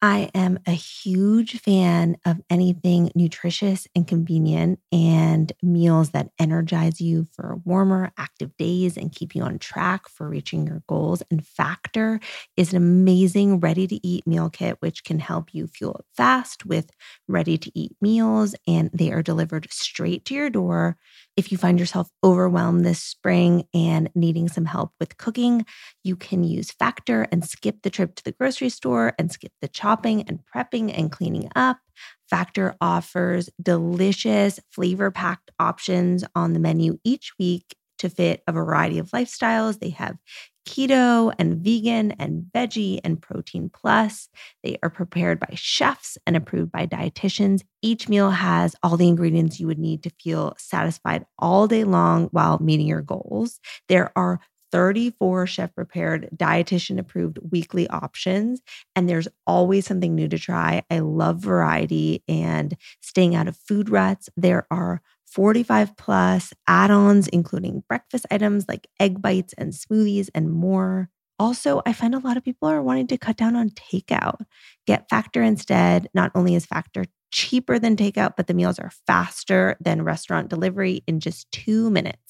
I am a huge fan of anything nutritious and convenient and meals that energize you for warmer, active days and keep you on track for reaching your goals. And Factor is an amazing ready to eat meal kit, which can help you fuel up fast with ready to eat meals. And they are delivered straight to your door. If you find yourself overwhelmed this spring and needing some help with cooking, you can use Factor and skip the trip to the grocery store and skip the chopping and prepping and cleaning up. Factor offers delicious flavor packed options on the menu each week to fit a variety of lifestyles. They have keto and vegan and veggie and protein plus. They are prepared by chefs and approved by dietitians. Each meal has all the ingredients you would need to feel satisfied all day long while meeting your goals. There are 34 chef prepared, dietitian approved weekly options. And there's always something new to try. I love variety and staying out of food ruts. There are 45 plus add ons, including breakfast items like egg bites and smoothies and more. Also, I find a lot of people are wanting to cut down on takeout. Get Factor instead. Not only is Factor cheaper than takeout, but the meals are faster than restaurant delivery in just two minutes.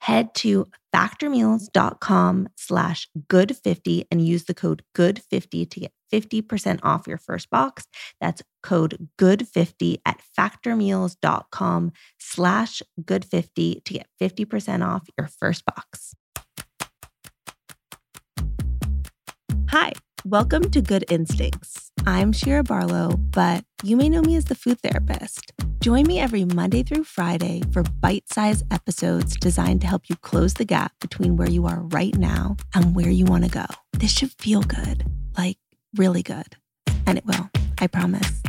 Head to factormeals.com slash good50 and use the code good50 to get 50% off your first box. That's code good50 at factormeals.com slash good50 to get 50% off your first box. Hi, welcome to Good Instincts. I'm Shira Barlow, but you may know me as the food therapist. Join me every Monday through Friday for bite sized episodes designed to help you close the gap between where you are right now and where you want to go. This should feel good, like really good. And it will, I promise.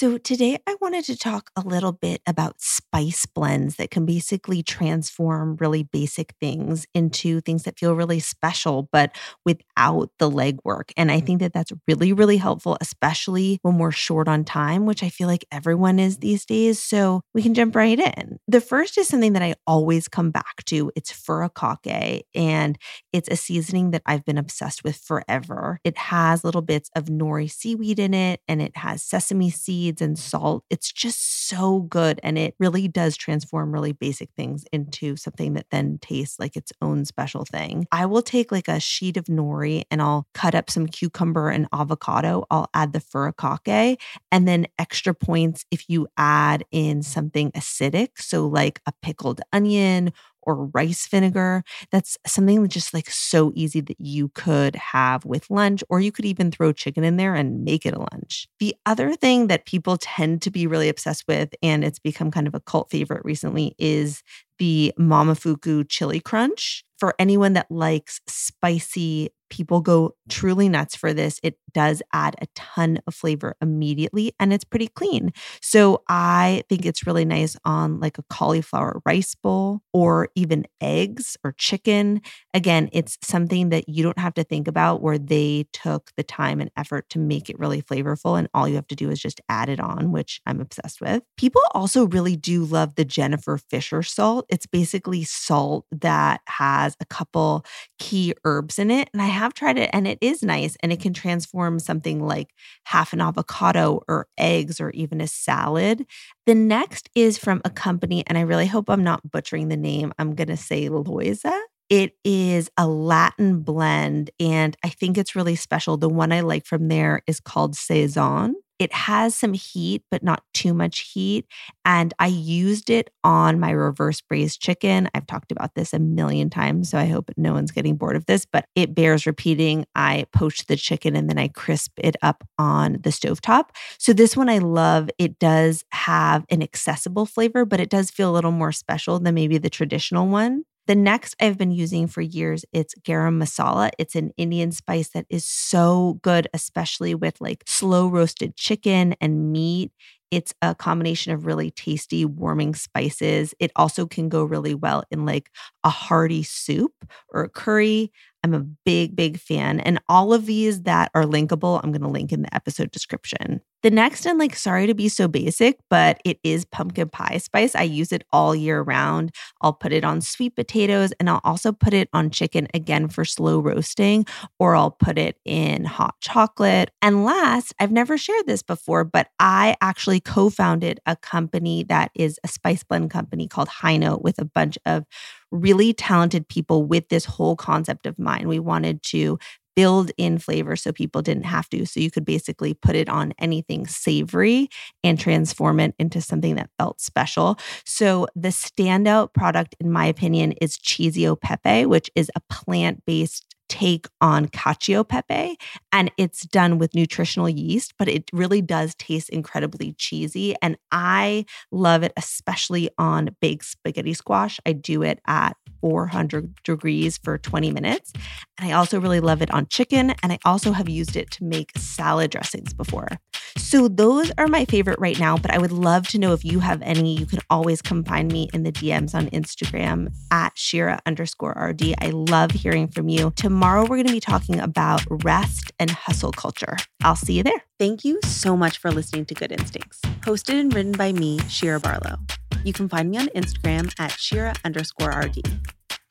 So, today I wanted to talk a little bit about spice blends that can basically transform really basic things into things that feel really special, but without the legwork. And I think that that's really, really helpful, especially when we're short on time, which I feel like everyone is these days. So, we can jump right in. The first is something that I always come back to it's furikake, and it's a seasoning that I've been obsessed with forever. It has little bits of nori seaweed in it, and it has sesame seeds seeds and salt. It's just so good. And it really does transform really basic things into something that then tastes like its own special thing. I will take like a sheet of nori and I'll cut up some cucumber and avocado. I'll add the furikake and then extra points if you add in something acidic. So, like a pickled onion or rice vinegar. That's something that's just like so easy that you could have with lunch, or you could even throw chicken in there and make it a lunch. The other thing that people tend to be really obsessed with, and it's become kind of a cult favorite recently, is the Momofuku chili crunch. For anyone that likes spicy people go truly nuts for this. It does add a ton of flavor immediately and it's pretty clean. So I think it's really nice on like a cauliflower rice bowl or even eggs or chicken. Again, it's something that you don't have to think about where they took the time and effort to make it really flavorful. And all you have to do is just add it on, which I'm obsessed with. People also really do love the Jennifer Fisher salt. It's basically salt that has a couple key herbs in it. And I have tried it and it is nice and it can transform something like half an avocado or eggs or even a salad. The next is from a company, and I really hope I'm not butchering the name. I'm going to say Loisa. It is a Latin blend, and I think it's really special. The one I like from there is called Sazón. It has some heat, but not too much heat. And I used it on my reverse braised chicken. I've talked about this a million times, so I hope no one's getting bored of this, but it bears repeating. I poach the chicken and then I crisp it up on the stovetop. So this one I love. It does have an accessible flavor, but it does feel a little more special than maybe the traditional one. The next I've been using for years, it's garam masala. It's an Indian spice that is so good, especially with like slow roasted chicken and meat. It's a combination of really tasty, warming spices. It also can go really well in like a hearty soup or a curry. I'm a big, big fan. And all of these that are linkable, I'm going to link in the episode description. The next, and like, sorry to be so basic, but it is pumpkin pie spice. I use it all year round. I'll put it on sweet potatoes and I'll also put it on chicken again for slow roasting, or I'll put it in hot chocolate. And last, I've never shared this before, but I actually co founded a company that is a spice blend company called High Note with a bunch of really talented people with this whole concept of mine. We wanted to build in flavor so people didn't have to. So you could basically put it on anything savory and transform it into something that felt special. So the standout product, in my opinion, is Cheesio Pepe, which is a plant based take on cacio pepe and it's done with nutritional yeast but it really does taste incredibly cheesy and i love it especially on baked spaghetti squash. I do it at 400 degrees for 20 minutes and i also really love it on chicken and i also have used it to make salad dressings before so those are my favorite right now but i would love to know if you have any you can always come find me in the dms on instagram at shira underscore rd i love hearing from you Tomorrow, we're going to be talking about rest and hustle culture. I'll see you there. Thank you so much for listening to Good Instincts, hosted and written by me, Shira Barlow. You can find me on Instagram at Shira underscore RD.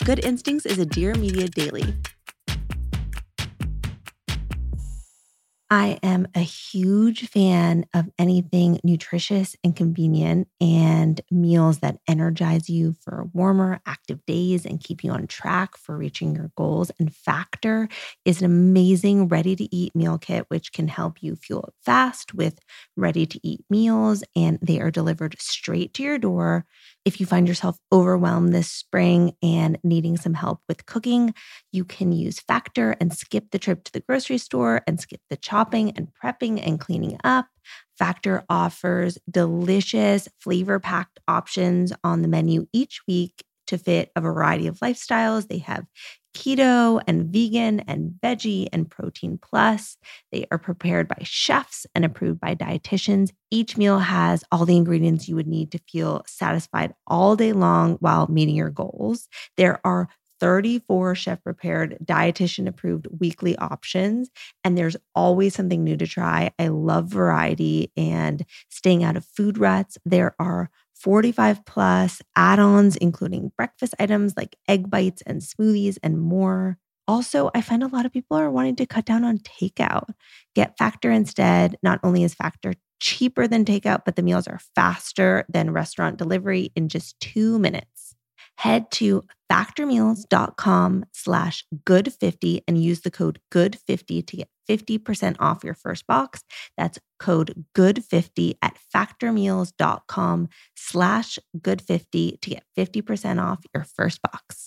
Good Instincts is a Dear Media daily I am a huge fan of anything nutritious and convenient and meals that energize you for warmer, active days and keep you on track for reaching your goals. And Factor is an amazing ready to eat meal kit, which can help you fuel fast with ready to eat meals. And they are delivered straight to your door if you find yourself overwhelmed this spring and needing some help with cooking, you can use Factor and skip the trip to the grocery store and skip the chopping and prepping and cleaning up. Factor offers delicious flavor packed options on the menu each week to fit a variety of lifestyles. They have keto and vegan and veggie and protein plus. They are prepared by chefs and approved by dietitians. Each meal has all the ingredients you would need to feel satisfied all day long while meeting your goals. There are 34 chef prepared, dietitian approved weekly options. And there's always something new to try. I love variety and staying out of food ruts. There are 45 plus add ons, including breakfast items like egg bites and smoothies and more. Also, I find a lot of people are wanting to cut down on takeout. Get Factor instead. Not only is Factor cheaper than takeout, but the meals are faster than restaurant delivery in just two minutes. Head to factormeals.com slash good50 and use the code good50 to get 50% off your first box. That's code good50 at factormeals.com slash good50 to get 50% off your first box.